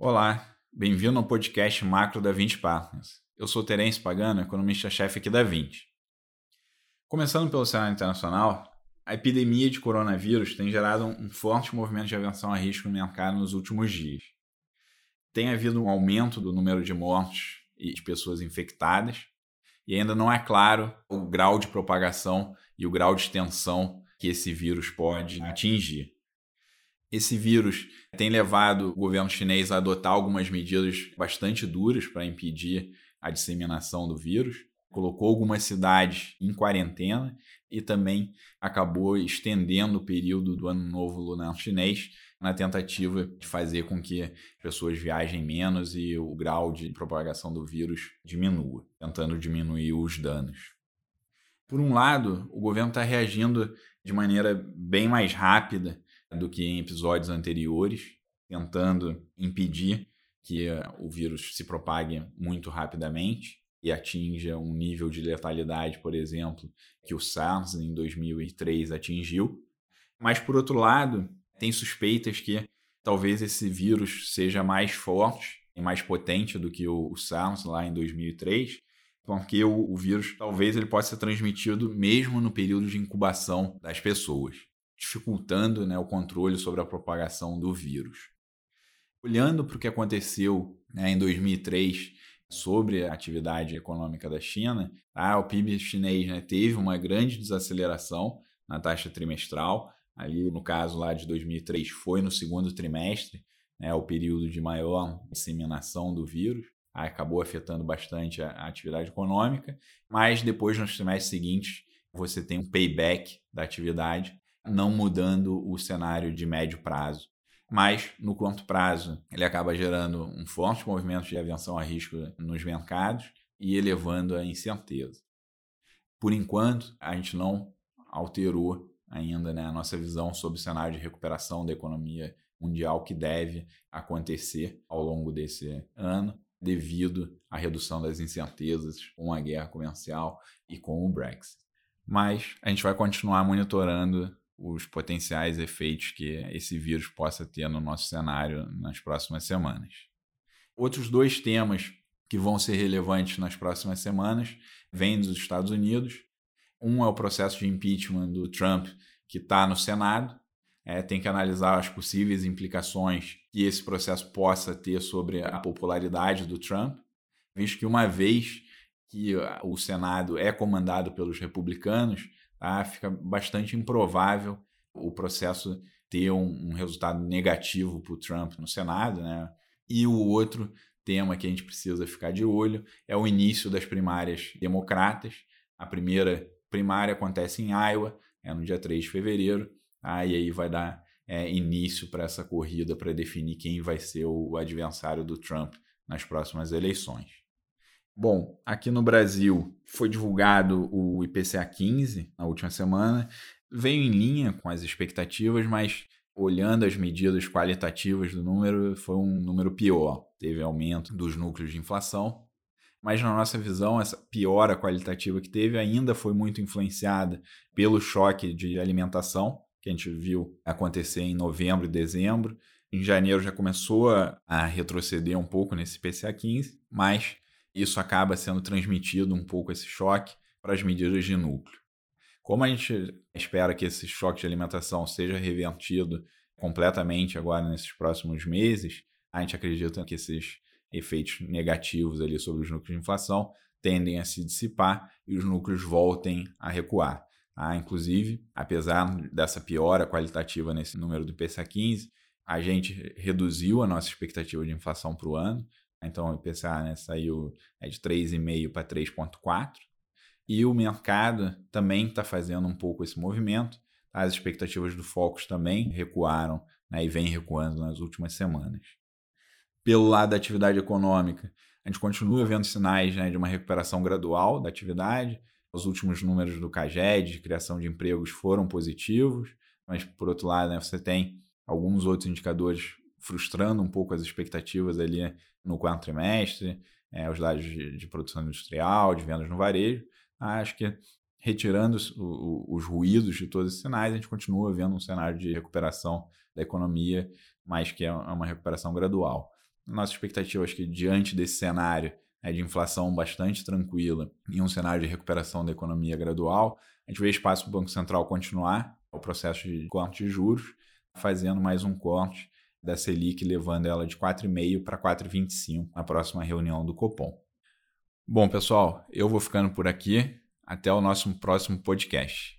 Olá, bem-vindo ao podcast Macro da 20 Partners. Eu sou Terence Pagano, economista-chefe aqui da 20. Começando pelo cenário internacional, a epidemia de coronavírus tem gerado um forte movimento de avenção a risco no mercado nos últimos dias. Tem havido um aumento do número de mortes e de pessoas infectadas, e ainda não é claro o grau de propagação e o grau de extensão que esse vírus pode atingir. Esse vírus tem levado o governo chinês a adotar algumas medidas bastante duras para impedir a disseminação do vírus. Colocou algumas cidades em quarentena e também acabou estendendo o período do Ano Novo Lunar Chinês na tentativa de fazer com que as pessoas viajem menos e o grau de propagação do vírus diminua, tentando diminuir os danos. Por um lado, o governo está reagindo de maneira bem mais rápida do que em episódios anteriores, tentando impedir que eh, o vírus se propague muito rapidamente e atinja um nível de letalidade, por exemplo, que o SARS em 2003 atingiu. Mas, por outro lado, tem suspeitas que talvez esse vírus seja mais forte e mais potente do que o SARS lá em 2003, porque o, o vírus talvez ele possa ser transmitido mesmo no período de incubação das pessoas dificultando né, o controle sobre a propagação do vírus. Olhando para o que aconteceu né, em 2003 sobre a atividade econômica da China, tá, o PIB chinês né, teve uma grande desaceleração na taxa trimestral. Ali, no caso lá de 2003, foi no segundo trimestre, né, o período de maior disseminação do vírus. acabou afetando bastante a, a atividade econômica, mas depois, nos trimestres seguintes, você tem um payback da atividade não mudando o cenário de médio prazo. Mas, no curto prazo, ele acaba gerando um forte movimento de avenção a risco nos mercados e elevando a incerteza. Por enquanto, a gente não alterou ainda né, a nossa visão sobre o cenário de recuperação da economia mundial que deve acontecer ao longo desse ano, devido à redução das incertezas com a guerra comercial e com o Brexit. Mas a gente vai continuar monitorando os potenciais efeitos que esse vírus possa ter no nosso cenário nas próximas semanas. Outros dois temas que vão ser relevantes nas próximas semanas vêm dos Estados Unidos. Um é o processo de impeachment do Trump, que está no Senado. É, tem que analisar as possíveis implicações que esse processo possa ter sobre a popularidade do Trump, visto que uma vez que o Senado é comandado pelos republicanos, tá? fica bastante improvável o processo ter um, um resultado negativo para o Trump no Senado. Né? E o outro tema que a gente precisa ficar de olho é o início das primárias democratas. A primeira primária acontece em Iowa, é no dia 3 de fevereiro, tá? e aí vai dar é, início para essa corrida para definir quem vai ser o adversário do Trump nas próximas eleições. Bom, aqui no Brasil foi divulgado o IPCA 15 na última semana, veio em linha com as expectativas, mas olhando as medidas qualitativas do número, foi um número pior. Teve aumento dos núcleos de inflação, mas na nossa visão, essa piora qualitativa que teve ainda foi muito influenciada pelo choque de alimentação que a gente viu acontecer em novembro e dezembro. Em janeiro já começou a retroceder um pouco nesse IPCA 15, mas isso acaba sendo transmitido um pouco esse choque para as medidas de núcleo. Como a gente espera que esse choque de alimentação seja revertido completamente agora nesses próximos meses, a gente acredita que esses efeitos negativos ali sobre os núcleos de inflação tendem a se dissipar e os núcleos voltem a recuar. Ah, inclusive, apesar dessa piora qualitativa nesse número do IPCA 15, a gente reduziu a nossa expectativa de inflação para o ano. Então, o IPCA né, saiu é, de 3,5 para 3,4. E o mercado também está fazendo um pouco esse movimento. As expectativas do Focus também recuaram né, e vem recuando nas últimas semanas. Pelo lado da atividade econômica, a gente continua vendo sinais né, de uma recuperação gradual da atividade. Os últimos números do CAGED, de criação de empregos, foram positivos, mas, por outro lado, né, você tem alguns outros indicadores frustrando um pouco as expectativas ali no quarto trimestre, é, os dados de, de, produção industrial, de vendas no varejo. Acho que retirando os, os, ruídos de todos esses sinais, a gente continua vendo um cenário de recuperação da economia, mas que é uma recuperação gradual. Nossa expectativa, acho que diante desse cenário né, de inflação bastante tranquila e um cenário de recuperação da economia gradual, a gente vê espaço para o Banco Central continuar o processo de corte de juros, fazendo mais um corte da Selic, levando ela de 4,5 para 4,25 na próxima reunião do Copom. Bom, pessoal, eu vou ficando por aqui. Até o nosso próximo podcast.